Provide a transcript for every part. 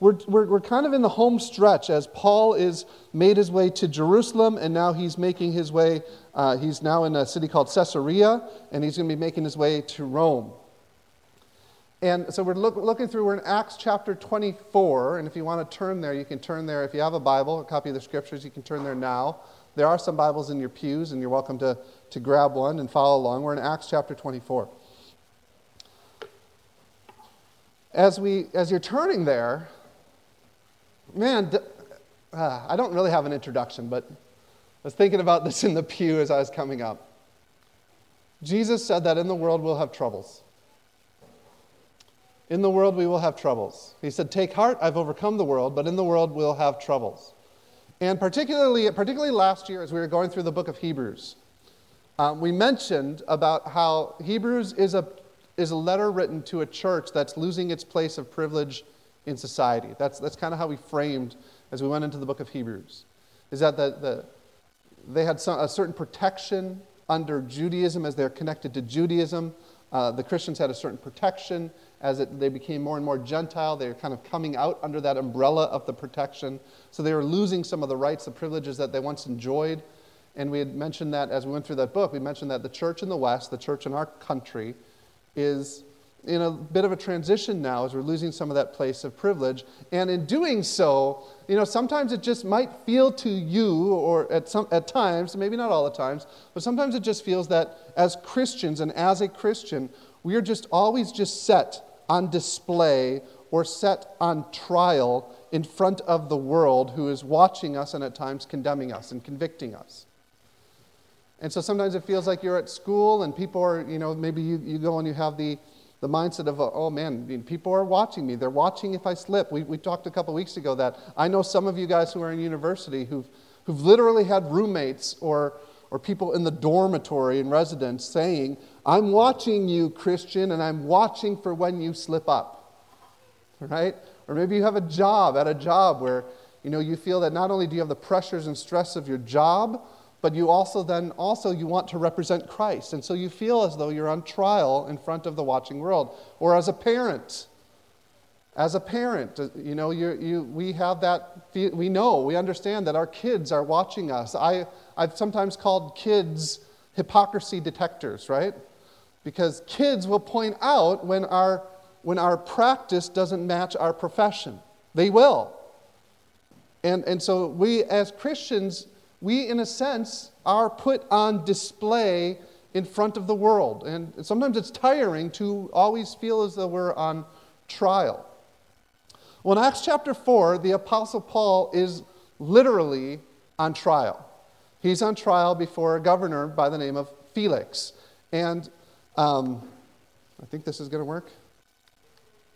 We're, we're, we're kind of in the home stretch as Paul is made his way to Jerusalem, and now he's making his way, uh, he's now in a city called Caesarea, and he's going to be making his way to Rome. And so we're look, looking through, we're in Acts chapter 24, and if you want to turn there, you can turn there. If you have a Bible, a copy of the scriptures, you can turn there now. There are some Bibles in your pews, and you're welcome to, to grab one and follow along. We're in Acts chapter 24. As, we, as you're turning there, man, uh, I don't really have an introduction, but I was thinking about this in the pew as I was coming up. Jesus said that in the world we'll have troubles. In the world we will have troubles. He said, Take heart, I've overcome the world, but in the world we'll have troubles. And particularly, particularly last year, as we were going through the book of Hebrews, um, we mentioned about how Hebrews is a, is a letter written to a church that's losing its place of privilege in society. That's, that's kind of how we framed as we went into the book of Hebrews. Is that the, the, they had some, a certain protection under Judaism as they're connected to Judaism. Uh, the Christians had a certain protection as it, they became more and more Gentile. They were kind of coming out under that umbrella of the protection. So they were losing some of the rights, the privileges that they once enjoyed. And we had mentioned that as we went through that book, we mentioned that the church in the West, the church in our country, is in a bit of a transition now as we're losing some of that place of privilege. And in doing so, you know, sometimes it just might feel to you, or at, some, at times, maybe not all the times, but sometimes it just feels that as Christians and as a Christian, we are just always just set on display or set on trial in front of the world who is watching us and at times condemning us and convicting us. And so sometimes it feels like you're at school and people are, you know, maybe you, you go and you have the, the mindset of, oh man, people are watching me. They're watching if I slip. We, we talked a couple weeks ago that I know some of you guys who are in university who've, who've literally had roommates or, or people in the dormitory and residence saying, I'm watching you, Christian, and I'm watching for when you slip up. Right? Or maybe you have a job, at a job where you know you feel that not only do you have the pressures and stress of your job, but you also then also you want to represent Christ. And so you feel as though you're on trial in front of the watching world. Or as a parent, as a parent, uh, you know, you, you, we have that, we know, we understand that our kids are watching us. I, I've sometimes called kids hypocrisy detectors, right? Because kids will point out when our, when our practice doesn't match our profession. They will. And, and so we, as Christians, we, in a sense, are put on display in front of the world. And sometimes it's tiring to always feel as though we're on trial. Well, in Acts chapter 4, the Apostle Paul is literally on trial. He's on trial before a governor by the name of Felix. And um, I think this is going to work.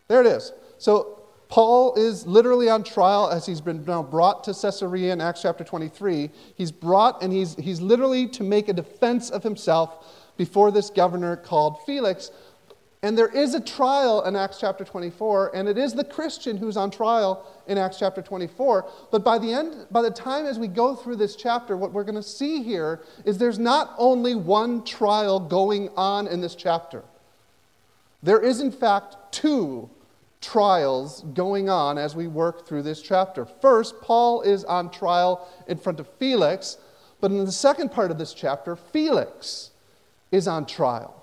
There it is. So Paul is literally on trial as he's been now brought to Caesarea in Acts chapter 23. He's brought and he's, he's literally to make a defense of himself before this governor called Felix. And there is a trial in Acts chapter 24, and it is the Christian who's on trial in Acts chapter 24. But by the end, by the time as we go through this chapter, what we're going to see here is there's not only one trial going on in this chapter. There is, in fact, two trials going on as we work through this chapter. First, Paul is on trial in front of Felix, but in the second part of this chapter, Felix is on trial.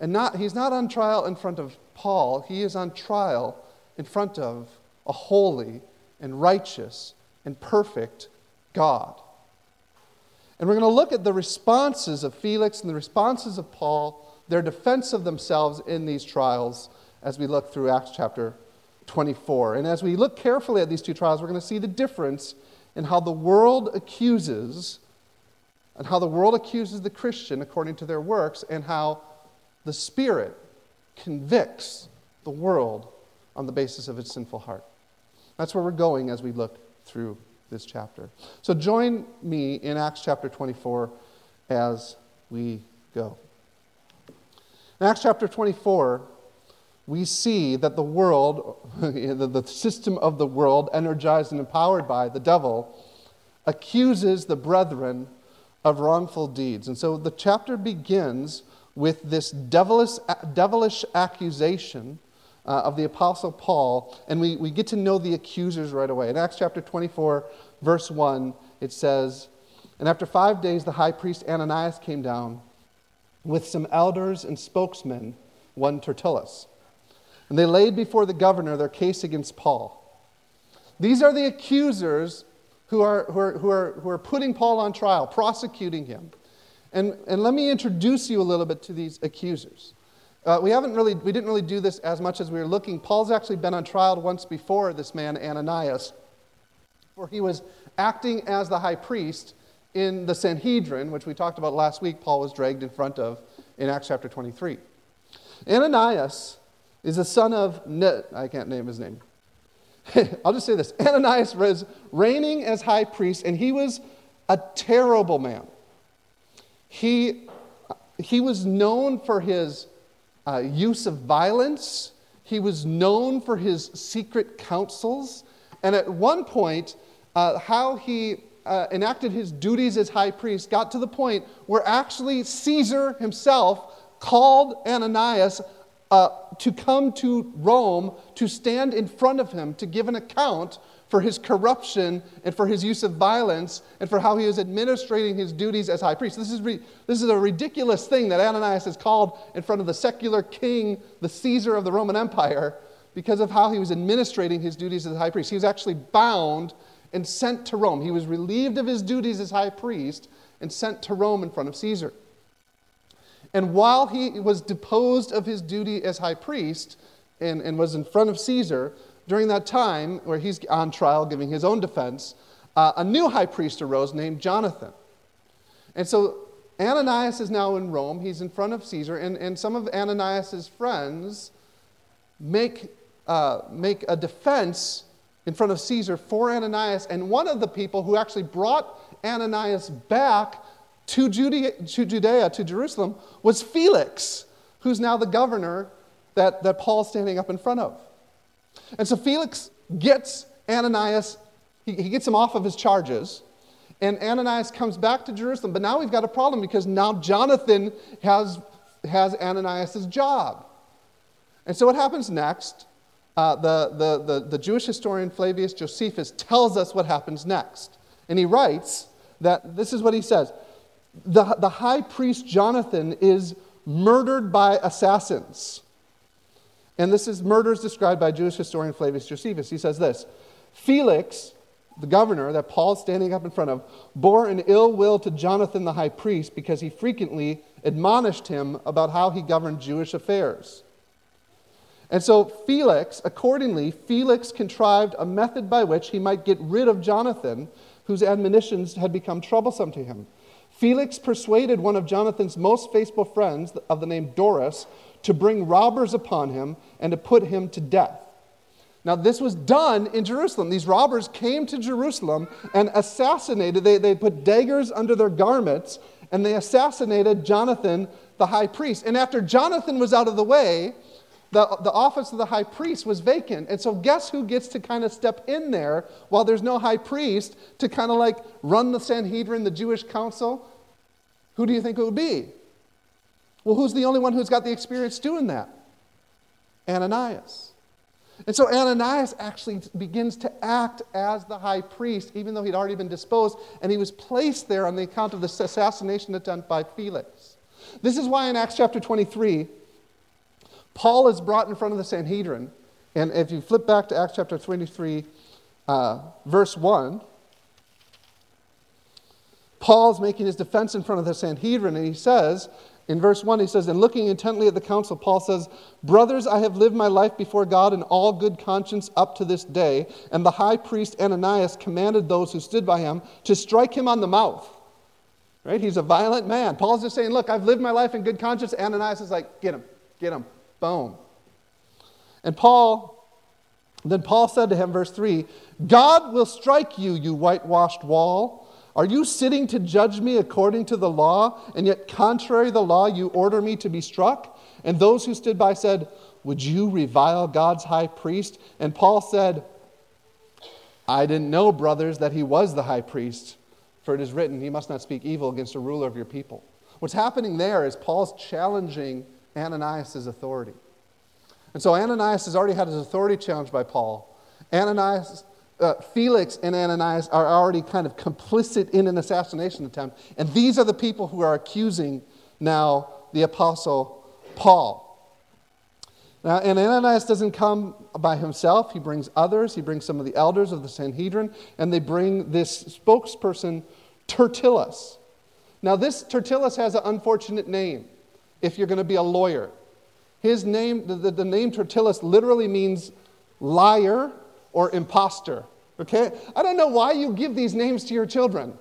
And not, he's not on trial in front of Paul, he is on trial in front of a holy and righteous and perfect God. And we're going to look at the responses of Felix and the responses of Paul, their defense of themselves in these trials as we look through Acts chapter 24. And as we look carefully at these two trials, we're going to see the difference in how the world accuses and how the world accuses the Christian according to their works and how the Spirit convicts the world on the basis of its sinful heart. That's where we're going as we look through this chapter. So join me in Acts chapter 24 as we go. In Acts chapter 24, we see that the world, the system of the world, energized and empowered by the devil, accuses the brethren of wrongful deeds. And so the chapter begins with this devilish, devilish accusation uh, of the Apostle Paul, and we, we get to know the accusers right away. In Acts chapter 24, verse 1, it says, And after five days, the high priest Ananias came down with some elders and spokesmen, one Tertullus. And they laid before the governor their case against Paul. These are the accusers who are, who are, who are, who are putting Paul on trial, prosecuting him. And, and let me introduce you a little bit to these accusers. Uh, we haven't really, we didn't really do this as much as we were looking. Paul's actually been on trial once before, this man Ananias, where he was acting as the high priest in the Sanhedrin, which we talked about last week, Paul was dragged in front of in Acts chapter 23. Ananias is the son of, I can't name his name. I'll just say this Ananias was reigning as high priest, and he was a terrible man. He, he was known for his uh, use of violence, he was known for his secret counsels, and at one point, uh, how he uh, enacted his duties as high priest got to the point where actually Caesar himself called Ananias uh, to come to Rome to stand in front of him to give an account for his corruption and for his use of violence and for how he was administrating his duties as high priest. This is, re- this is a ridiculous thing that Ananias is called in front of the secular king, the Caesar of the Roman Empire, because of how he was administrating his duties as high priest. He was actually bound and sent to Rome. He was relieved of his duties as high priest and sent to Rome in front of Caesar. And while he was deposed of his duty as high priest and, and was in front of Caesar, during that time where he's on trial giving his own defense, uh, a new high priest arose named Jonathan. And so Ananias is now in Rome. He's in front of Caesar, and, and some of Ananias' friends make, uh, make a defense in front of Caesar for Ananias. And one of the people who actually brought Ananias back to Judea, to, Judea, to Jerusalem, was Felix, who's now the governor that, that Paul's standing up in front of. And so Felix gets Ananias, he, he gets him off of his charges, and Ananias comes back to Jerusalem. But now we've got a problem because now Jonathan has, has Ananias' job. And so what happens next? Uh, the, the, the, the Jewish historian Flavius Josephus tells us what happens next. And he writes that this is what he says the, the high priest Jonathan is murdered by assassins. And this is murders described by Jewish historian Flavius Josephus. He says this Felix, the governor that Paul's standing up in front of, bore an ill will to Jonathan the high priest because he frequently admonished him about how he governed Jewish affairs. And so, Felix, accordingly, Felix contrived a method by which he might get rid of Jonathan, whose admonitions had become troublesome to him. Felix persuaded one of Jonathan's most faithful friends, of the name Doras, to bring robbers upon him and to put him to death. Now, this was done in Jerusalem. These robbers came to Jerusalem and assassinated, they, they put daggers under their garments, and they assassinated Jonathan, the high priest. And after Jonathan was out of the way, the, the office of the high priest was vacant. And so, guess who gets to kind of step in there while there's no high priest to kind of like run the Sanhedrin, the Jewish council? Who do you think it would be? Well, who's the only one who's got the experience doing that? Ananias. And so Ananias actually begins to act as the high priest, even though he'd already been disposed, and he was placed there on the account of the assassination attempt by Felix. This is why in Acts chapter 23, Paul is brought in front of the Sanhedrin. And if you flip back to Acts chapter 23, uh, verse 1, Paul's making his defense in front of the Sanhedrin, and he says, in verse 1, he says, And looking intently at the council, Paul says, Brothers, I have lived my life before God in all good conscience up to this day. And the high priest Ananias commanded those who stood by him to strike him on the mouth. Right? He's a violent man. Paul's just saying, Look, I've lived my life in good conscience. Ananias is like, Get him, get him. Boom. And Paul, then Paul said to him, verse 3 God will strike you, you whitewashed wall. Are you sitting to judge me according to the law, and yet contrary to the law you order me to be struck? And those who stood by said, Would you revile God's high priest? And Paul said, I didn't know, brothers, that he was the high priest, for it is written, He must not speak evil against a ruler of your people. What's happening there is Paul's challenging Ananias' authority. And so Ananias has already had his authority challenged by Paul. Ananias, uh, Felix and Ananias are already kind of complicit in an assassination attempt. And these are the people who are accusing now the apostle Paul. Now, and Ananias doesn't come by himself. He brings others. He brings some of the elders of the Sanhedrin, and they bring this spokesperson, Tertullus. Now, this Tertullus has an unfortunate name if you're going to be a lawyer. His name, the, the, the name Tertullus literally means liar or imposter. Okay? I don't know why you give these names to your children.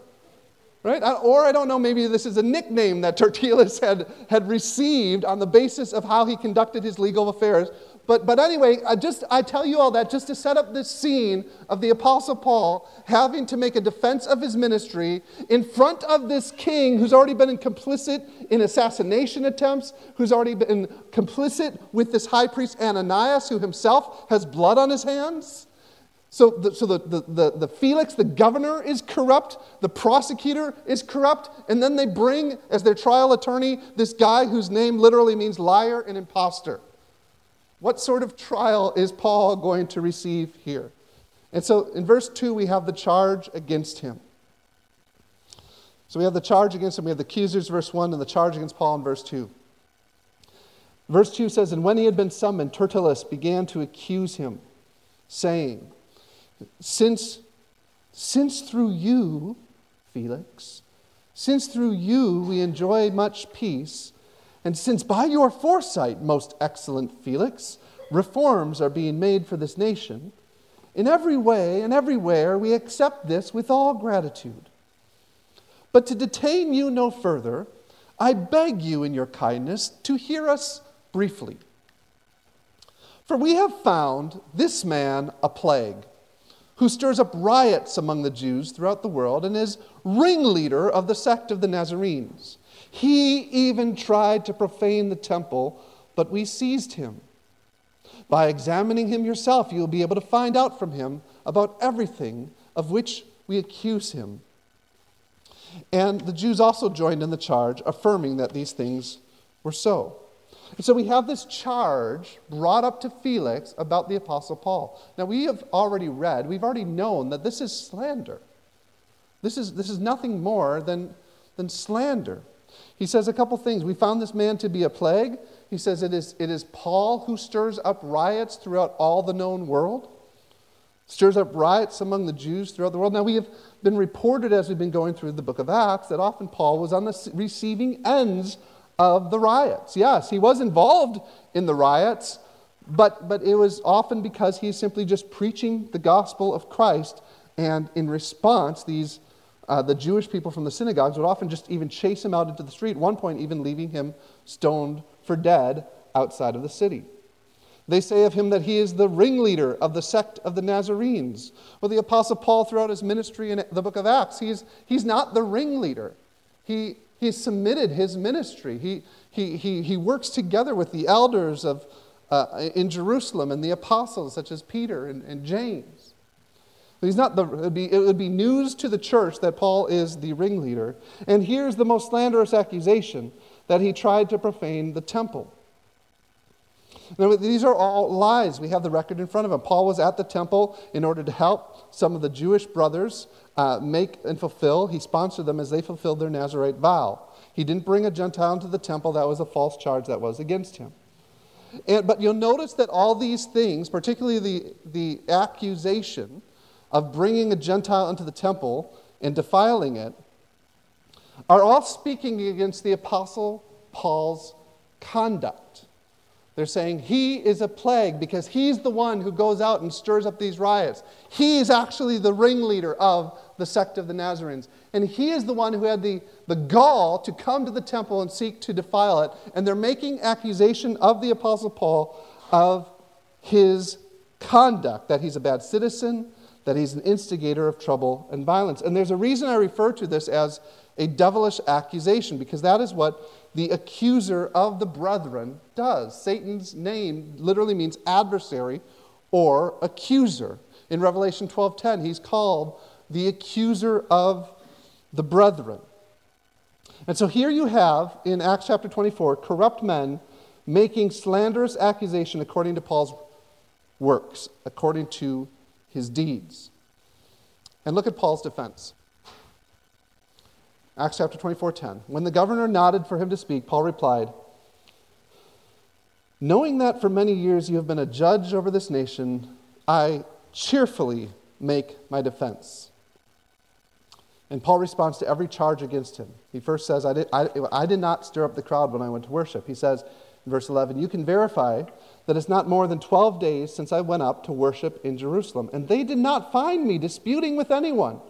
Right? Or I don't know, maybe this is a nickname that Tertullus had, had received on the basis of how he conducted his legal affairs. But, but anyway, I, just, I tell you all that just to set up this scene of the Apostle Paul having to make a defense of his ministry in front of this king who's already been complicit in assassination attempts, who's already been complicit with this high priest Ananias, who himself has blood on his hands. So, the, so the, the, the, the, Felix, the governor, is corrupt, the prosecutor is corrupt, and then they bring, as their trial attorney, this guy whose name literally means liar and impostor. What sort of trial is Paul going to receive here? And so in verse 2, we have the charge against him. So we have the charge against him, we have the accusers, verse 1, and the charge against Paul in verse 2. Verse 2 says, And when he had been summoned, Tertullus began to accuse him, saying, Since, since through you, Felix, since through you we enjoy much peace, and since by your foresight, most excellent Felix, reforms are being made for this nation, in every way and everywhere we accept this with all gratitude. But to detain you no further, I beg you in your kindness to hear us briefly. For we have found this man a plague, who stirs up riots among the Jews throughout the world and is ringleader of the sect of the Nazarenes. He even tried to profane the temple, but we seized him. By examining him yourself, you will be able to find out from him about everything of which we accuse him. And the Jews also joined in the charge, affirming that these things were so. So we have this charge brought up to Felix about the Apostle Paul. Now, we have already read, we've already known that this is slander. This is, this is nothing more than, than slander. He says a couple things. We found this man to be a plague. He says it is, it is Paul who stirs up riots throughout all the known world, stirs up riots among the Jews throughout the world. Now, we have been reported as we've been going through the book of Acts that often Paul was on the receiving ends of the riots. Yes, he was involved in the riots, but, but it was often because he's simply just preaching the gospel of Christ, and in response, these uh, the Jewish people from the synagogues would often just even chase him out into the street, one point, even leaving him stoned for dead outside of the city. They say of him that he is the ringleader of the sect of the Nazarenes. Well, the Apostle Paul, throughout his ministry in the book of Acts, he's, he's not the ringleader. He, he submitted his ministry. He, he, he, he works together with the elders of, uh, in Jerusalem and the apostles, such as Peter and, and James. He's not the, it would, be, it would be news to the church that Paul is the ringleader. And here's the most slanderous accusation that he tried to profane the temple. These are all lies. We have the record in front of him. Paul was at the temple in order to help some of the Jewish brothers uh, make and fulfill. He sponsored them as they fulfilled their Nazarite vow. He didn't bring a Gentile into the temple. That was a false charge that was against him. And, but you'll notice that all these things, particularly the, the accusation, of bringing a Gentile into the temple and defiling it are all speaking against the Apostle Paul's conduct. They're saying he is a plague because he's the one who goes out and stirs up these riots. He's actually the ringleader of the sect of the Nazarenes. And he is the one who had the, the gall to come to the temple and seek to defile it. And they're making accusation of the Apostle Paul of his conduct, that he's a bad citizen, that he's an instigator of trouble and violence. And there's a reason I refer to this as a devilish accusation, because that is what the accuser of the brethren does. Satan's name literally means adversary or accuser. In Revelation 12:10, he's called the accuser of the brethren. And so here you have in Acts chapter 24 corrupt men making slanderous accusation according to Paul's works, according to his deeds. And look at Paul's defense. Acts chapter 24 10. When the governor nodded for him to speak, Paul replied, Knowing that for many years you have been a judge over this nation, I cheerfully make my defense. And Paul responds to every charge against him. He first says, I did, I, I did not stir up the crowd when I went to worship. He says in verse 11, You can verify that it's not more than 12 days since I went up to worship in Jerusalem. And they did not find me disputing with anyone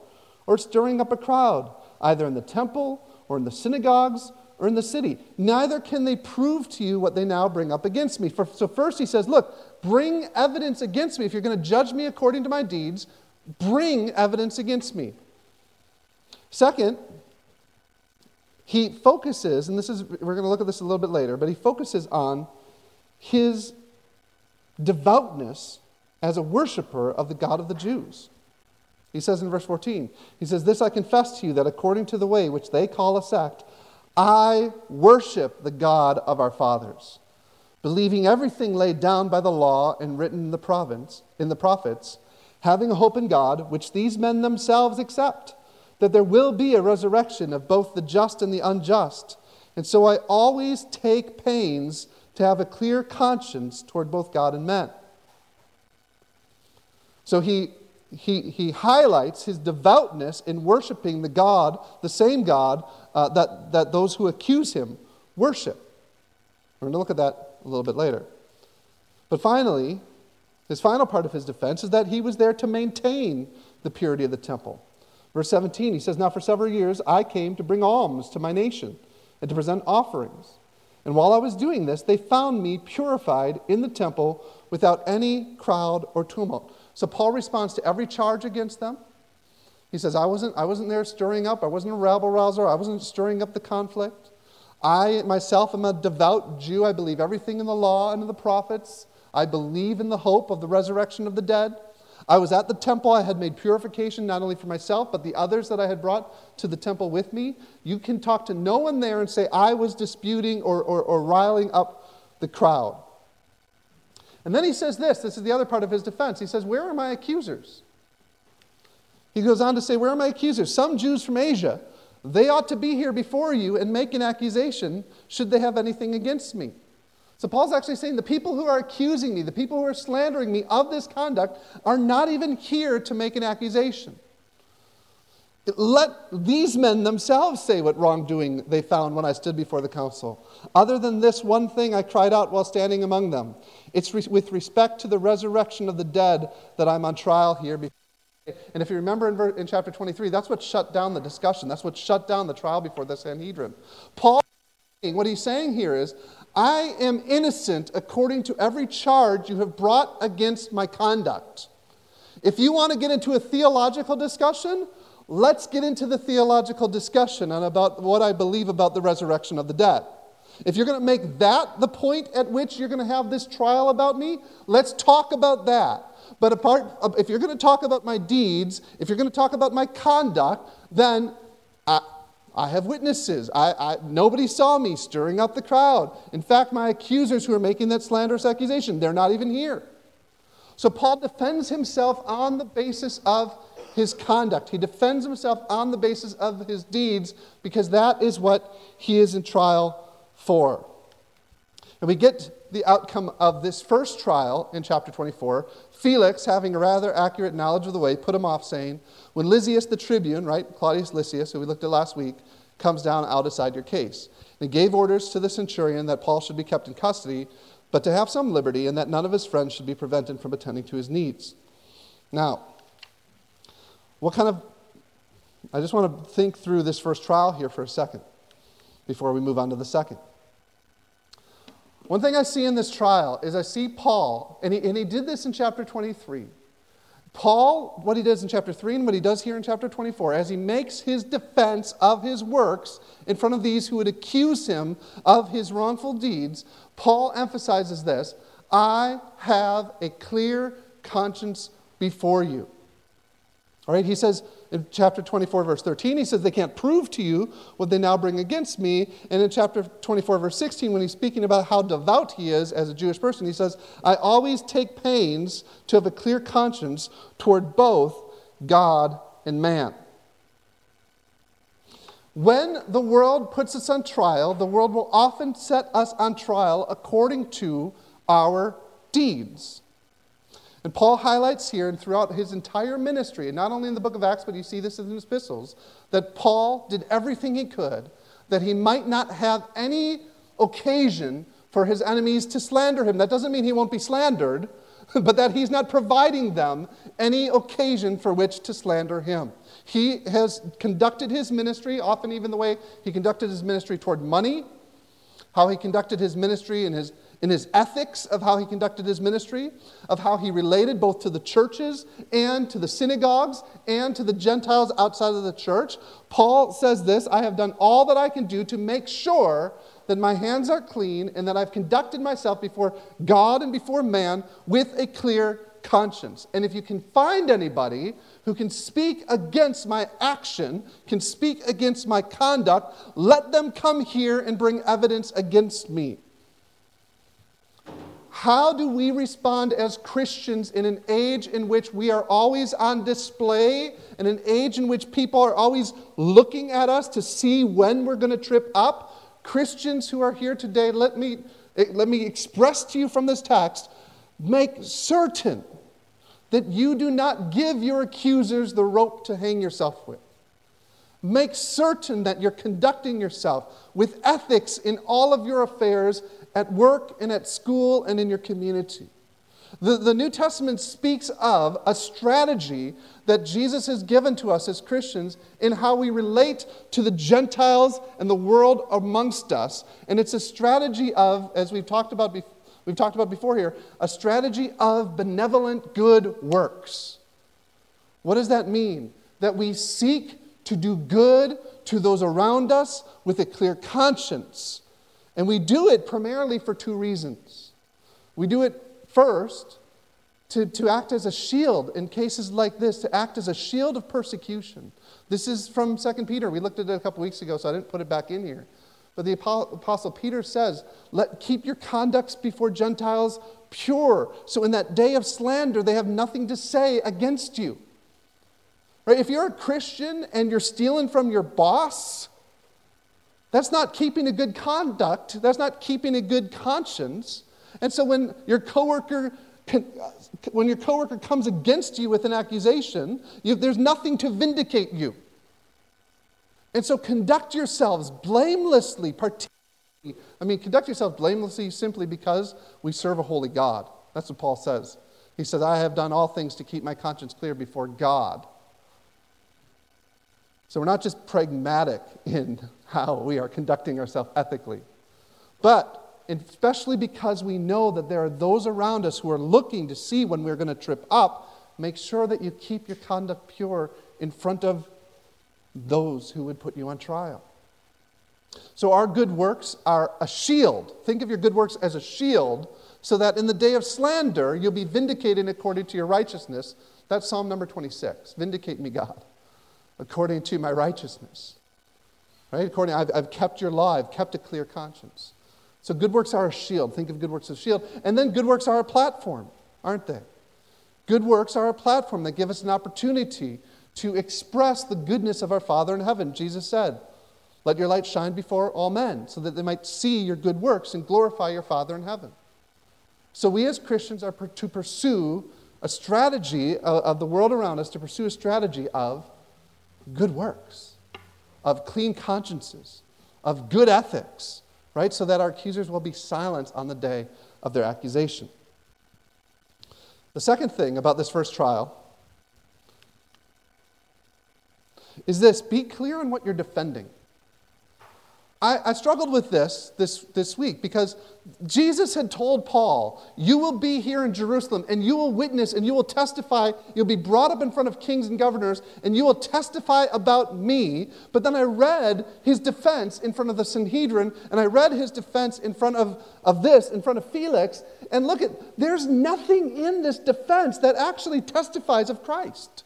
or stirring up a crowd, either in the temple or in the synagogues or in the city. Neither can they prove to you what they now bring up against me. For, so, first he says, Look, bring evidence against me. If you're going to judge me according to my deeds, bring evidence against me. Second, he focuses, and this is, we're going to look at this a little bit later, but he focuses on his devoutness as a worshiper of the God of the Jews. He says in verse 14, he says, This I confess to you that according to the way which they call a sect, I worship the God of our fathers, believing everything laid down by the law and written in the province, in the prophets, having a hope in God, which these men themselves accept that there will be a resurrection of both the just and the unjust. And so I always take pains to have a clear conscience toward both God and men. So he, he, he highlights his devoutness in worshiping the God, the same God uh, that, that those who accuse him worship. We're going to look at that a little bit later. But finally, his final part of his defense is that he was there to maintain the purity of the temple. Verse 17, he says, Now for several years I came to bring alms to my nation and to present offerings. And while I was doing this, they found me purified in the temple without any crowd or tumult. So Paul responds to every charge against them. He says, I wasn't, I wasn't there stirring up, I wasn't a rabble rouser, I wasn't stirring up the conflict. I myself am a devout Jew. I believe everything in the law and in the prophets. I believe in the hope of the resurrection of the dead. I was at the temple. I had made purification not only for myself, but the others that I had brought to the temple with me. You can talk to no one there and say, I was disputing or, or, or riling up the crowd. And then he says this this is the other part of his defense. He says, Where are my accusers? He goes on to say, Where are my accusers? Some Jews from Asia. They ought to be here before you and make an accusation should they have anything against me. So Paul's actually saying the people who are accusing me, the people who are slandering me of this conduct, are not even here to make an accusation. Let these men themselves say what wrongdoing they found when I stood before the council. Other than this one thing I cried out while standing among them. It's re- with respect to the resurrection of the dead that I'm on trial here. And if you remember in, ver- in chapter 23, that's what shut down the discussion. That's what shut down the trial before the Sanhedrin. Paul, what he's saying here is, I am innocent according to every charge you have brought against my conduct. If you want to get into a theological discussion, let's get into the theological discussion on about what I believe about the resurrection of the dead. If you're going to make that the point at which you're going to have this trial about me, let's talk about that. But apart, uh, if you're going to talk about my deeds, if you're going to talk about my conduct, then I, I have witnesses. I, I, nobody saw me stirring up the crowd. In fact, my accusers who are making that slanderous accusation, they're not even here. So Paul defends himself on the basis of his conduct. He defends himself on the basis of his deeds because that is what he is in trial for. And we get the outcome of this first trial in chapter 24. Felix, having a rather accurate knowledge of the way, put him off, saying, When Lysias the tribune, right, Claudius Lysias, who we looked at last week, comes down, I'll decide your case. And he gave orders to the centurion that Paul should be kept in custody, but to have some liberty, and that none of his friends should be prevented from attending to his needs. Now, what kind of. I just want to think through this first trial here for a second before we move on to the second. One thing I see in this trial is I see Paul, and he, and he did this in chapter 23. Paul, what he does in chapter 3 and what he does here in chapter 24, as he makes his defense of his works in front of these who would accuse him of his wrongful deeds, Paul emphasizes this I have a clear conscience before you. All right, he says in chapter 24, verse 13, he says, They can't prove to you what they now bring against me. And in chapter 24, verse 16, when he's speaking about how devout he is as a Jewish person, he says, I always take pains to have a clear conscience toward both God and man. When the world puts us on trial, the world will often set us on trial according to our deeds. And Paul highlights here and throughout his entire ministry, and not only in the book of Acts, but you see this in his epistles, that Paul did everything he could that he might not have any occasion for his enemies to slander him. That doesn't mean he won't be slandered, but that he's not providing them any occasion for which to slander him. He has conducted his ministry, often even the way he conducted his ministry toward money, how he conducted his ministry and his in his ethics of how he conducted his ministry, of how he related both to the churches and to the synagogues and to the Gentiles outside of the church. Paul says this I have done all that I can do to make sure that my hands are clean and that I've conducted myself before God and before man with a clear conscience. And if you can find anybody who can speak against my action, can speak against my conduct, let them come here and bring evidence against me. How do we respond as Christians in an age in which we are always on display, in an age in which people are always looking at us to see when we're going to trip up? Christians who are here today, let me, let me express to you from this text make certain that you do not give your accusers the rope to hang yourself with. Make certain that you're conducting yourself with ethics in all of your affairs at work and at school and in your community. The, the New Testament speaks of a strategy that Jesus has given to us as Christians in how we relate to the Gentiles and the world amongst us. And it's a strategy of, as we've talked about, be, we've talked about before here, a strategy of benevolent good works. What does that mean? That we seek to do good to those around us with a clear conscience and we do it primarily for two reasons. We do it first to, to act as a shield in cases like this, to act as a shield of persecution. This is from 2 Peter. We looked at it a couple weeks ago, so I didn't put it back in here. But the Apostle Peter says, Let, Keep your conducts before Gentiles pure, so in that day of slander they have nothing to say against you. Right? If you're a Christian and you're stealing from your boss, that's not keeping a good conduct. That's not keeping a good conscience. And so when your coworker when your coworker comes against you with an accusation, you, there's nothing to vindicate you. And so conduct yourselves blamelessly, particularly. I mean, conduct yourselves blamelessly simply because we serve a holy God. That's what Paul says. He says, I have done all things to keep my conscience clear before God. So we're not just pragmatic in how we are conducting ourselves ethically, but especially because we know that there are those around us who are looking to see when we're going to trip up, make sure that you keep your conduct pure in front of those who would put you on trial. So, our good works are a shield. Think of your good works as a shield so that in the day of slander, you'll be vindicated according to your righteousness. That's Psalm number 26. Vindicate me, God according to my righteousness. Right? According, I've, I've kept your law, I've kept a clear conscience. So good works are a shield. Think of good works as a shield. And then good works are a platform, aren't they? Good works are a platform that give us an opportunity to express the goodness of our Father in heaven. Jesus said, Let your light shine before all men, so that they might see your good works and glorify your Father in heaven. So we as Christians are to pursue a strategy uh, of the world around us, to pursue a strategy of good works, of clean consciences, of good ethics, right? So that our accusers will be silenced on the day of their accusation. The second thing about this first trial is this be clear on what you're defending. I, I, struggled with this, this this week because Jesus had told Paul, You will be here in Jerusalem and you will witness and you will testify. You'll be brought up in front of kings and governors and you will testify about me. But then I read his defense in front of the Sanhedrin and I read his defense in front of, of this, in front of Felix. And look at, there's nothing in this defense that actually testifies of Christ.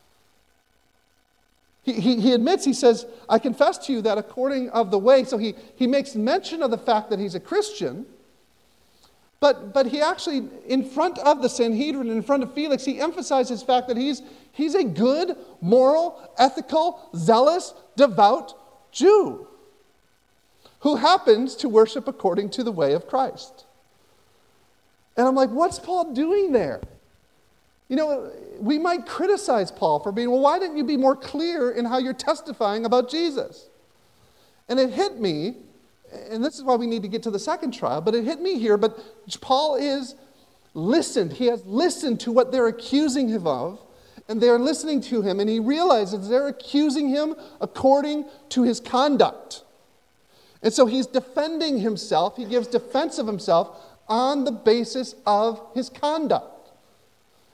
He, he, he, admits, he says, I confess to you that according of the way, so he, he makes mention of the fact that he's a Christian, but, but he actually, in front of the Sanhedrin, in front of Felix, he emphasizes the fact that he's, he's a good, moral, ethical, zealous, devout Jew who happens to worship according to the way of Christ. And I'm like, what's Paul doing there? You know, we might criticize Paul for being, well, why didn't you be more clear in how you're testifying about Jesus? And it hit me, and this is why we need to get to the second trial, but it hit me here. But Paul is listened. He has listened to what they're accusing him of, and they're listening to him, and he realizes they're accusing him according to his conduct. And so he's defending himself. He gives defense of himself on the basis of his conduct.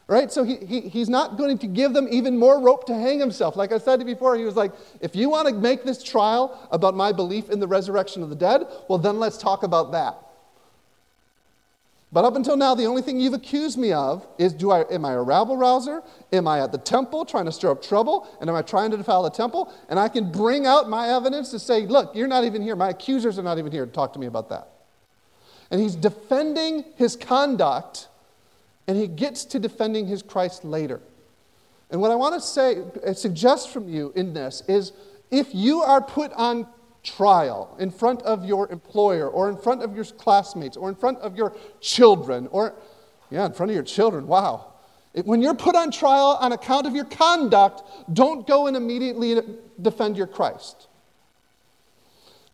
Right? So he, he, he's not going to give them even more rope to hang himself. Like I said before, he was like, if you want to make this trial about my belief in the resurrection of the dead, well, then let's talk about that. But up until now, the only thing you've accused me of is do I, am I a rabble rouser? Am I at the temple trying to stir up trouble? And am I trying to defile the temple? And I can bring out my evidence to say, look, you're not even here. My accusers are not even here to talk to me about that. And he's defending his conduct, and he gets to defending his Christ later. And what I want to say, uh, suggest from you in this is if you are put on trial in front of your employer or in front of your classmates or in front of your children or, yeah, in front of your children, wow. When you're put on trial on account of your conduct, don't go and immediately defend your Christ.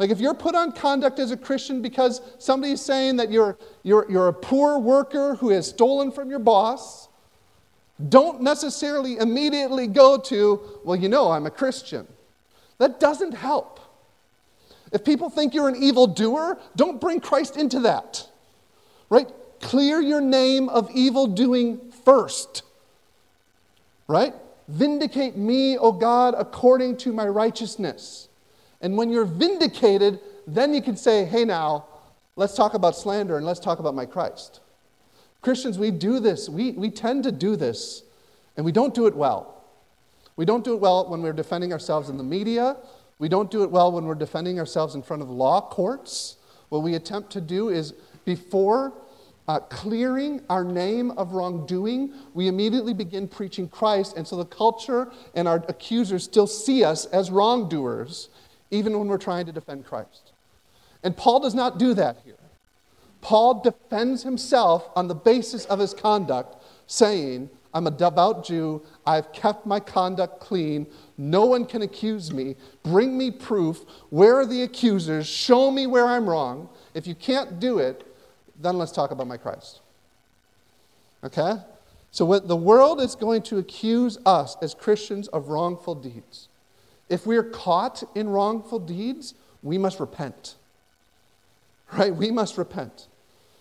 Like if you're put on conduct as a Christian because somebody's saying that you're, you're, you're a poor worker who has stolen from your boss, don't necessarily immediately go to, well, you know, I'm a Christian. That doesn't help. If people think you're an evil doer, don't bring Christ into that. Right? Clear your name of evil doing first. Right? Vindicate me, O God, according to my righteousness. And when you're vindicated, then you can say, hey, now, let's talk about slander and let's talk about my Christ. Christians, we do this. We, we tend to do this, and we don't do it well. We don't do it well when we're defending ourselves in the media we don't do it well when we're defending ourselves in front of law courts. What we attempt to do is before uh, clearing our name of wrongdoing, we immediately begin preaching Christ. And so the culture and our accusers still see us as wrongdoers, even when we're trying to defend Christ. And Paul does not do that here. Paul defends himself on the basis of his conduct, saying, I'm a devout Jew. I've kept my conduct clean. No one can accuse me. Bring me proof. Where are the accusers? Show me where I'm wrong. If you can't do it, then let's talk about my Christ. Okay? So, what the world is going to accuse us as Christians of wrongful deeds. If we are caught in wrongful deeds, we must repent. Right? We must repent.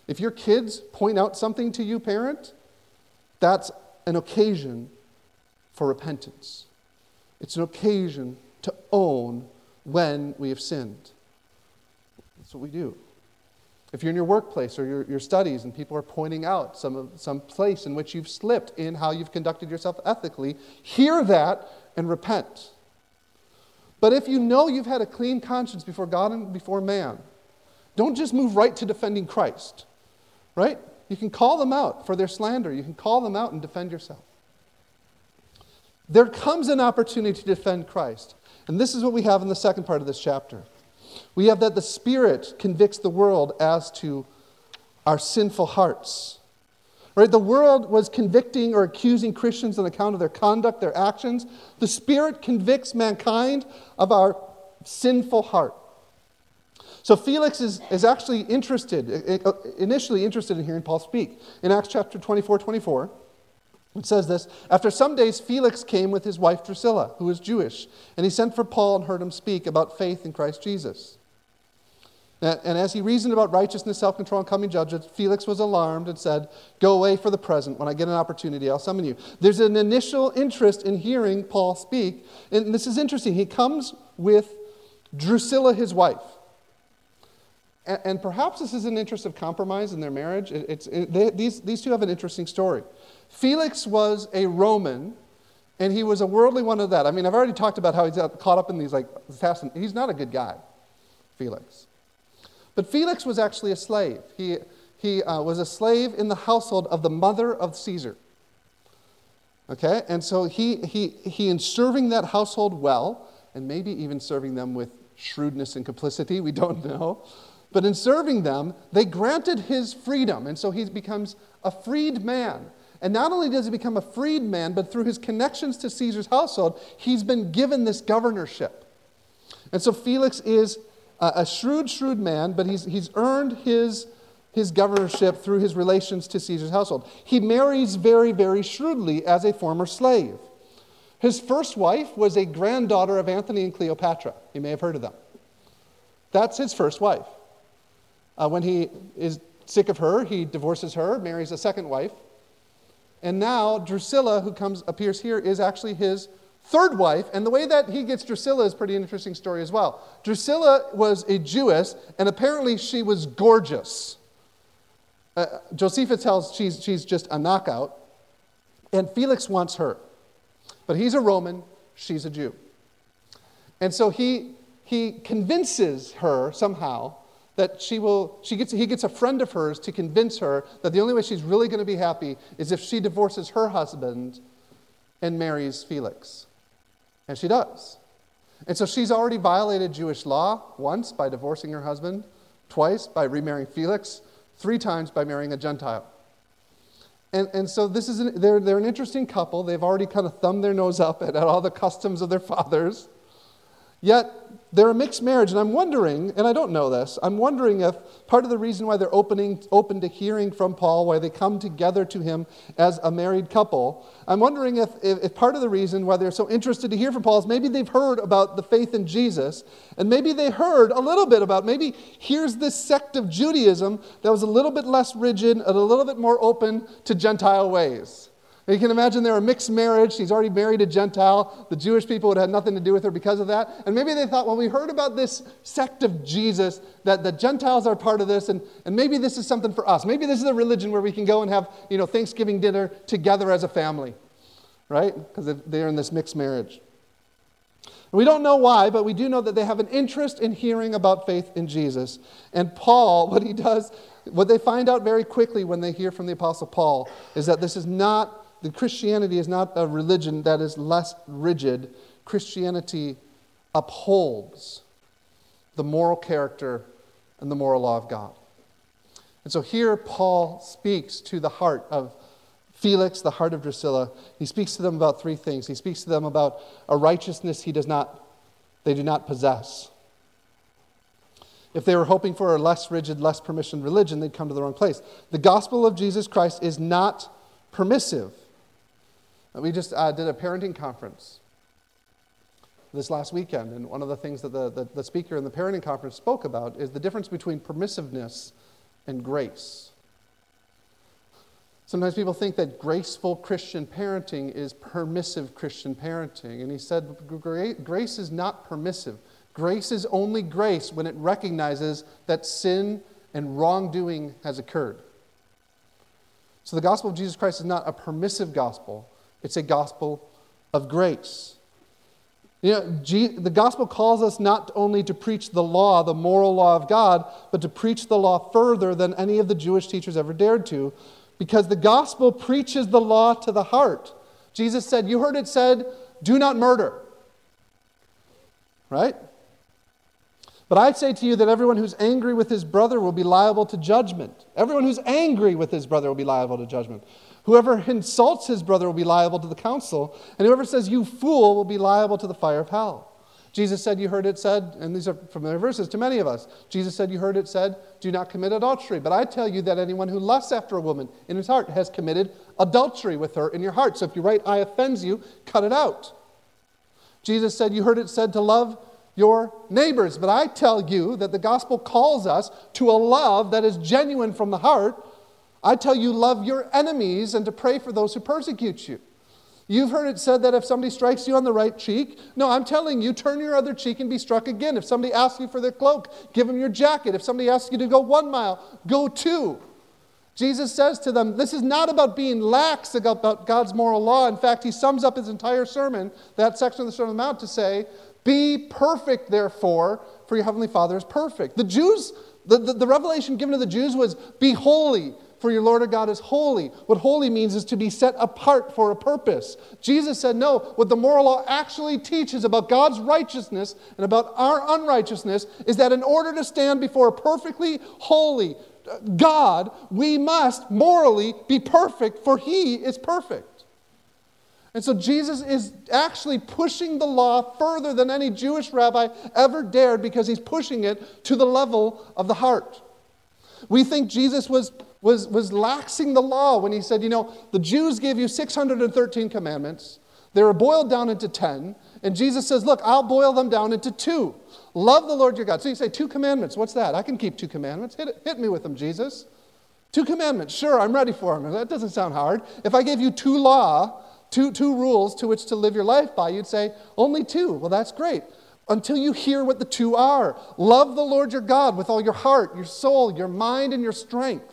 If your kids point out something to you, parent, that's an occasion for repentance. It's an occasion to own when we have sinned. That's what we do. If you're in your workplace or your, your studies and people are pointing out some, some place in which you've slipped in how you've conducted yourself ethically, hear that and repent. But if you know you've had a clean conscience before God and before man, don't just move right to defending Christ, right? You can call them out for their slander. You can call them out and defend yourself. There comes an opportunity to defend Christ. And this is what we have in the second part of this chapter. We have that the Spirit convicts the world as to our sinful hearts. Right? The world was convicting or accusing Christians on account of their conduct, their actions. The Spirit convicts mankind of our sinful heart. So Felix is, is actually interested, initially interested in hearing Paul speak. In Acts chapter 24 24, it says this After some days, Felix came with his wife Drusilla, who was Jewish, and he sent for Paul and heard him speak about faith in Christ Jesus. And as he reasoned about righteousness, self control, and coming judgment, Felix was alarmed and said, Go away for the present. When I get an opportunity, I'll summon you. There's an initial interest in hearing Paul speak. And this is interesting. He comes with Drusilla, his wife. And, perhaps this is an interest of compromise in their marriage. It, it's, it, they, these, these two have an interesting story. Felix was a Roman And he was a worldly one of that. I mean, I've already talked about how he's caught up in these like assassin. He's not a good guy, Felix. But Felix was actually a slave. He, he uh, was a slave in the household of the mother of Caesar. Okay? And so he, he, he, in serving that household well, and maybe even serving them with shrewdness and complicity, we don't know. But in serving them, they granted his freedom. And so he becomes a freed man. And not only does he become a freed man, but through his connections to Caesar's household, he's been given this governorship. And so Felix is a, shrewd, shrewd man, but he's, he's earned his, his governorship through his relations to Caesar's household. He marries very, very shrewdly as a former slave. His first wife was a granddaughter of Anthony and Cleopatra. You may have heard of them. That's his first wife. Uh, when he is sick of her, he divorces her, marries a second wife. And now Drusilla, who comes appears here, is actually his third wife. And the way that he gets Drusilla is pretty interesting story as well. Drusilla was a Jewess, and apparently she was gorgeous. Uh, tells she's, she's just a knockout. And Felix wants her. But he's a Roman, she's a Jew. And so he, he convinces her somehow that she will, she gets, he gets a friend of hers to convince her that the only way she's really going to be happy is if she divorces her husband and marries Felix. And she does. And so she's already violated Jewish law once by divorcing her husband, twice by remarrying Felix, three times by marrying a Gentile. And, and so this is an, they're, they're an interesting couple. They've already kind of thumbed their nose up at, at all the customs of their fathers. Yet they're a mixed marriage, and I'm wondering, and I don't know this, I'm wondering if part of the reason why they're opening, open to hearing from Paul, why they come together to him as a married couple, I'm wondering if, if, if part of the reason why they're so interested to hear from Paul is maybe they've heard about the faith in Jesus, and maybe they heard a little bit about, maybe here's this sect of Judaism that was a little bit less rigid and a little bit more open to Gentile ways. You can imagine they're a mixed marriage. She's already married a Gentile. The Jewish people would have nothing to do with her because of that. And maybe they thought, well, we heard about this sect of Jesus, that the Gentiles are part of this, and, and maybe this is something for us. Maybe this is a religion where we can go and have you know, Thanksgiving dinner together as a family, right? Because they're in this mixed marriage. We don't know why, but we do know that they have an interest in hearing about faith in Jesus. And Paul, what he does, what they find out very quickly when they hear from the Apostle Paul, is that this is not the Christianity is not a religion that is less rigid. Christianity upholds the moral character and the moral law of God. And so here Paul speaks to the heart of Felix, the heart of Drusilla. He speaks to them about three things. He speaks to them about a righteousness he does not, they do not possess. If they were hoping for a less rigid, less permissioned religion, they'd come to the wrong place. The gospel of Jesus Christ is not permissive. We just uh, did a parenting conference this last weekend, and one of the things that the, the, the speaker in the parenting conference spoke about is the difference between permissiveness and grace. Sometimes people think that graceful Christian parenting is permissive Christian parenting. And he said, grace is not permissive. Grace is only grace when it recognizes that sin and wrongdoing has occurred. So the gospel of Jesus Christ is not a permissive gospel, it's a gospel of grace. You know, the gospel calls us not only to preach the law, the moral law of God, but to preach the law further than any of the Jewish teachers ever dared to, because the gospel preaches the law to the heart. Jesus said, You heard it said, do not murder. Right? But I say to you that everyone who's angry with his brother will be liable to judgment. Everyone who's angry with his brother will be liable to judgment. Whoever insults his brother will be liable to the council, and whoever says, You fool, will be liable to the fire of hell. Jesus said, You heard it said, and these are familiar verses to many of us. Jesus said, You heard it said, Do not commit adultery. But I tell you that anyone who lusts after a woman in his heart has committed adultery with her in your heart. So if your right eye offends you, cut it out. Jesus said, You heard it said to love your neighbors. But I tell you that the gospel calls us to a love that is genuine from the heart I tell you, love your enemies and to pray for those who persecute you. You've heard it said that if somebody strikes you on the right cheek, no, I'm telling you, turn your other cheek and be struck again. If somebody asks you for their cloak, give them your jacket. If somebody asks you to go one mile, go two. Jesus says to them, This is not about being lax about God's moral law. In fact, he sums up his entire sermon, that section of the Sermon on the Mount, to say, Be perfect, therefore, for your heavenly Father is perfect. The Jews, the, the, the revelation given to the Jews was, Be holy, for your Lord God is holy. What holy means is to be set apart for a purpose. Jesus said, No, what the moral law actually teaches about God's righteousness and about our unrighteousness is that in order to stand before a perfectly holy, uh, God, we must morally be perfect, for He is perfect. And so Jesus is actually pushing the law further than any Jewish rabbi ever dared because he's pushing it to the level of the heart. We think Jesus was, was, was laxing the law when he said, you know, the Jews gave you 613 commandments, they were boiled down into 10, and Jesus says, look, I'll boil them down into two. Love the Lord your God. So you say, two commandments. What's that? I can keep two commandments. Hit, it, hit me with them, Jesus. Two commandments. Sure, I'm ready for them. That doesn't sound hard. If I gave you two law, two, two rules to which to live your life by, you'd say, only two. Well, that's great. Until you hear what the two are. Love the Lord your God with all your heart, your soul, your mind, and your strength.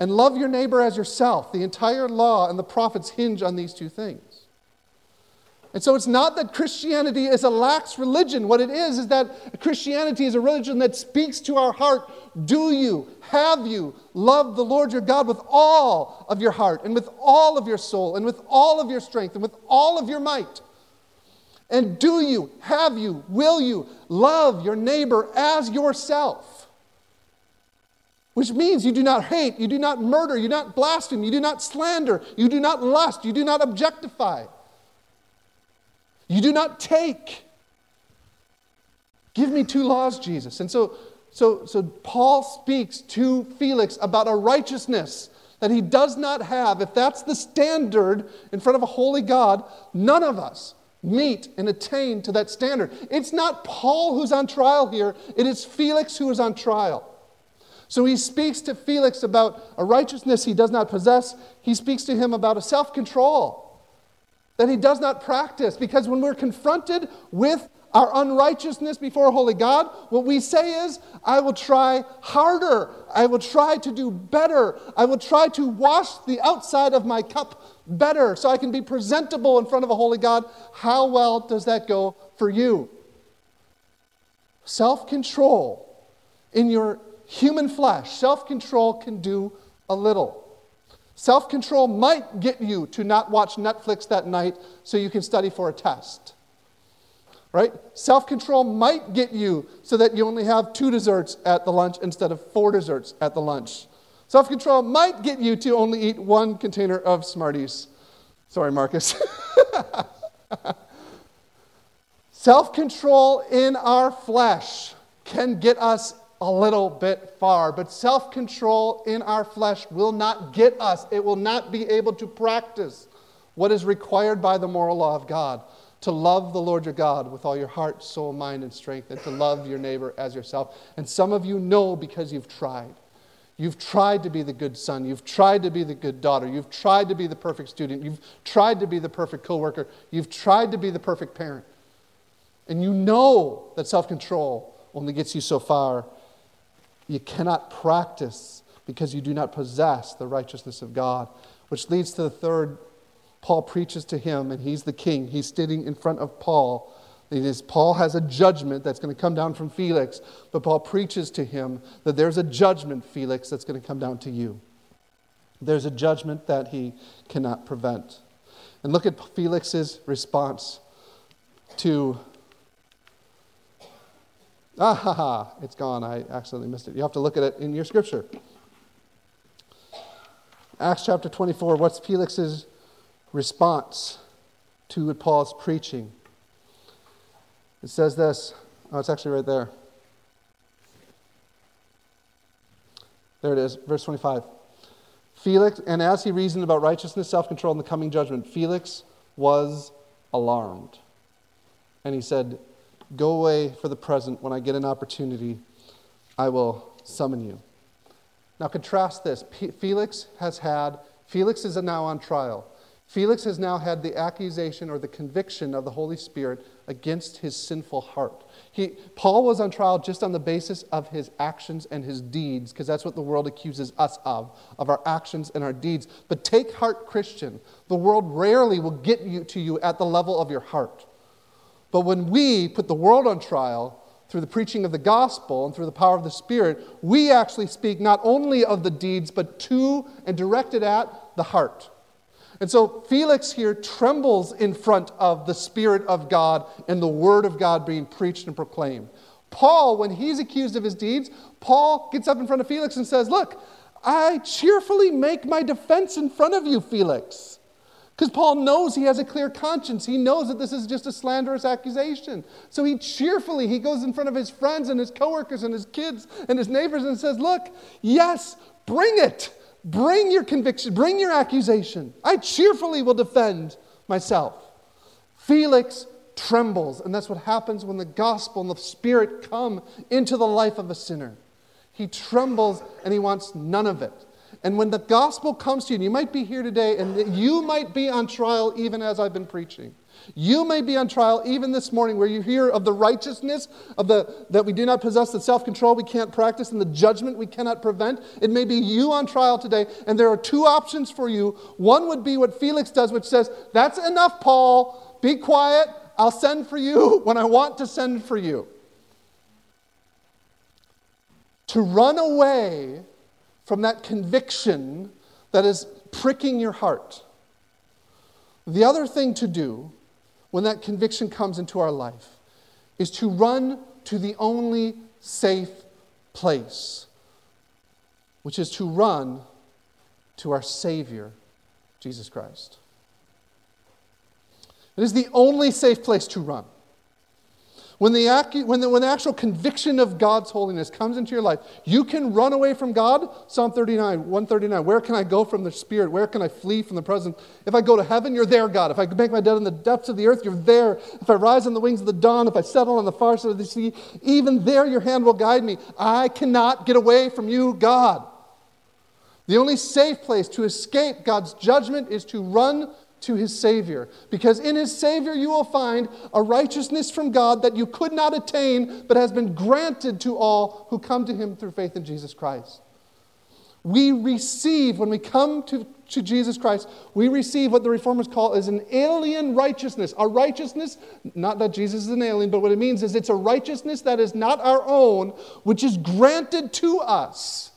And love your neighbor as yourself. The entire law and the prophets hinge on these two things. And so it's not that Christianity is a lax religion. What it is, is that Christianity is a religion that speaks to our heart. Do you, have you, love the Lord your God with all of your heart and with all of your soul and with all of your strength and with all of your might? And do you, have you, will you love your neighbor as yourself? Which means you do not hate, you do not murder, you do not blaspheme, you do not slander, you do not lust, you do not objectify. You do not take. Give me two laws, Jesus. And so, so, so Paul speaks to Felix about a righteousness that he does not have. If that's the standard in front of a holy God, none of us meet and attain to that standard. It's not Paul who's on trial here, it is Felix who is on trial. So he speaks to Felix about a righteousness he does not possess. He speaks to him about a self control that he does not practice. Because when we're confronted with our unrighteousness before a holy God, what we say is, I will try harder. I will try to do better. I will try to wash the outside of my cup better so I can be presentable in front of a holy God. How well does that go for you? Self control in your human flesh, self control can do a little. Self control might get you to not watch Netflix that night so you can study for a test. Right? Self control might get you so that you only have two desserts at the lunch instead of four desserts at the lunch. Self control might get you to only eat one container of Smarties. Sorry, Marcus. Self control in our flesh can get us a little bit far. But self control in our flesh will not get us, it will not be able to practice what is required by the moral law of God to love the Lord your God with all your heart, soul, mind, and strength, and to love your neighbor as yourself. And some of you know because you've tried. You've tried to be the good son. You've tried to be the good daughter. You've tried to be the perfect student. You've tried to be the perfect coworker. You've tried to be the perfect parent. And you know that self control only gets you so far you cannot practice because you do not possess the righteousness of God. Which leads to the third. Paul preaches to him, and he's the king. He's sitting in front of Paul. It is, Paul has a judgment that's going to come down from Felix, but Paul preaches to him that there's a judgment, Felix, that's going to come down to you. There's a judgment that he cannot prevent. And look at Felix's response to Ah, ha, ha, it's gone. I accidentally missed it. You have to look at it in your scripture. Acts chapter 24, what's Felix's response to Paul's preaching? It says this. Oh, it's actually right there. There it is, verse 25. Felix, and as he reasoned about righteousness, self control, and the coming judgment, Felix was alarmed. And he said, Go away for the present. When I get an opportunity, I will summon you. Now, contrast this. P- Felix has had, Felix is now on trial. Felix has now had the accusation or the conviction of the Holy Spirit against his sinful heart. He, Paul was on trial just on the basis of his actions and his deeds, because that's what the world accuses us of, of our actions and our deeds. But take heart, Christian. The world rarely will get you to you at the level of your heart. But when we put the world on trial through the preaching of the gospel and through the power of the Spirit, we actually speak not only of the deeds, but to and directed at the heart. And so Felix here trembles in front of the Spirit of God and the Word of God being preached and proclaimed. Paul, when he's accused of his deeds, Paul gets up in front of Felix and says, Look, I cheerfully make my defense in front of you, Felix. Because Paul knows he has a clear conscience. He knows that this is just a slanderous accusation. So he cheerfully, he goes in front of his friends and his coworkers and his kids and his neighbors and says, Look, yes, bring it. Bring your conviction, bring your accusation. I cheerfully will defend myself. Felix trembles, and that's what happens when the gospel and the spirit come into the life of a sinner. He trembles and he wants none of it. And when the gospel comes to you, and you might be here today, and you might be on trial even as I've been preaching. You may be on trial even this morning where you hear of the righteousness of the that we do not possess the self-control we can't practice and the judgment we cannot prevent. It may be you on trial today and there are two options for you. One would be what Felix does which says, "That's enough, Paul. Be quiet. I'll send for you when I want to send for you." To run away from that conviction that is pricking your heart. The other thing to do when that conviction comes into our life is to run to the only safe place, which is to run to our Savior, Jesus Christ. It is the only safe place to run. When the, when, the, when the actual conviction of God's holiness comes into your life, you can run away from God. Psalm 39, 139. Where can I go from the Spirit? Where can I flee from the presence? If I go to heaven, you're there, God. If I make my bed in the depths of the earth, you're there. If I rise on the wings of the dawn, if I settle on the far side of the sea, even there your hand will guide me. I cannot get away from you, God. The only safe place to escape God's judgment is to run to his Savior. Because in his Savior, you will find a righteousness from God that you could not attain, but has been granted to all who come to him through faith in Jesus Christ. We receive, when we come to, to Jesus Christ, we receive what the reformers call is an alien righteousness. A righteousness, not that Jesus is an alien, but what it means is it's a righteousness that is not our own, which is granted to us.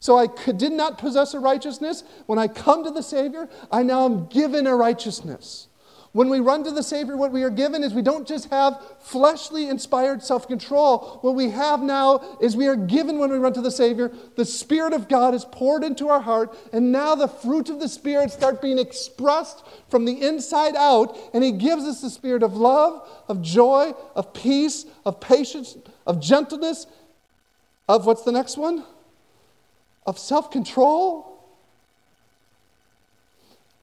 So I could, did not possess a righteousness. When I come to the Savior, I now am given a righteousness. When we run to the Savior, what we are given is we don't just have fleshly inspired self control. What we have now is we are given when we run to the Savior, the Spirit of God is poured into our heart, and now the fruit of the Spirit start being expressed from the inside out, and He gives us the Spirit of love, of joy, of peace, of patience, of gentleness, of what's the next one? Of self control.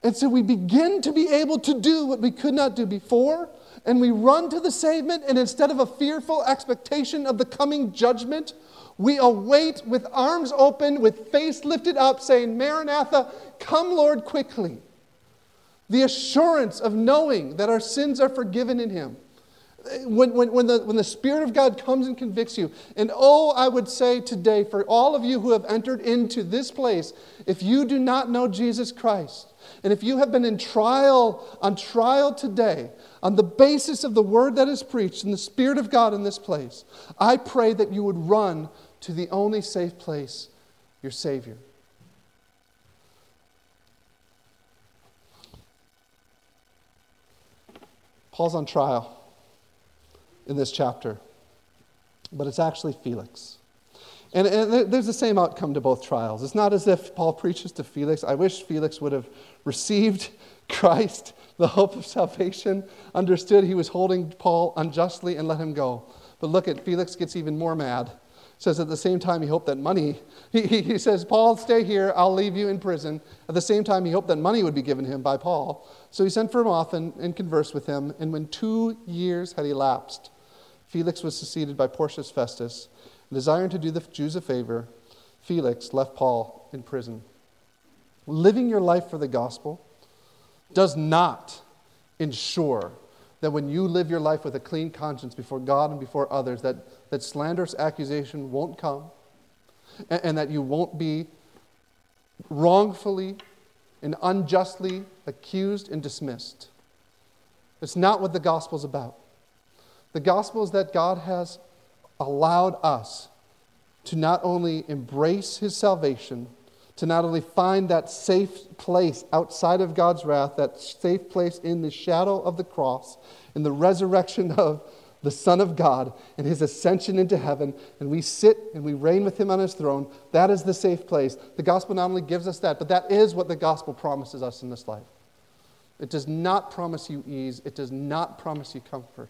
And so we begin to be able to do what we could not do before, and we run to the Savior, and instead of a fearful expectation of the coming judgment, we await with arms open, with face lifted up, saying, Maranatha, come, Lord, quickly. The assurance of knowing that our sins are forgiven in Him when, when, when, the, when the Spirit of God comes and convicts you, and oh, I would say today, for all of you who have entered into this place, if you do not know Jesus Christ, and if you have been in trial, on trial today, on the basis of the word that is preached and the Spirit of God in this place, I pray that you would run to the only safe place, your Savior. Paul's on trial in this chapter, but it's actually Felix. And, and, there's the same outcome to both trials. It's not as if Paul preaches to Felix. I wish Felix would have received Christ, the hope of salvation, understood he was holding Paul unjustly and let him go. But look at Felix gets even more mad. Says at the same time he hoped that money, he, he, says, Paul, stay here, I'll leave you in prison. At the same time, he hoped that money would be given him by Paul. So he sent for him off and, and conversed with him. And when two years had elapsed, Felix was succeeded by Porcius Festus. Desiring to do the Jews a favor, Felix left Paul in prison. Living your life for the gospel, does not ensure that when you live your life with a clean conscience before God and before others, that, that slanderous accusation won't come and, and that you won't be wrongfully and unjustly accused and dismissed. It's not what the gospel is about. The gospel is that God has allowed us to not only embrace his salvation, to not only find that safe place outside of God's wrath, that safe place in the shadow of the cross, in the resurrection of the Son of God, and his ascension into heaven, and we sit and we reign with him on his throne. That is the safe place. The gospel not only gives us that, but that is what the gospel promises us in this life. It does not promise you ease, it does not promise you comfort.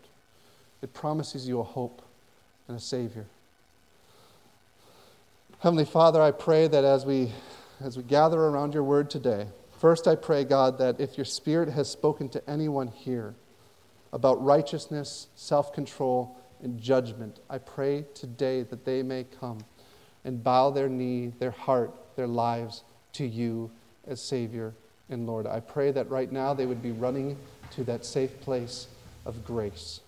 It promises you a hope and a Savior. Heavenly Father, I pray that as we as we gather around your word today, first I pray, God, that if your Spirit has spoken to anyone here about righteousness, self control, and judgment, I pray today that they may come and bow their knee, their heart, their lives to you as Savior and Lord. I pray that right now they would be running to that safe place of grace.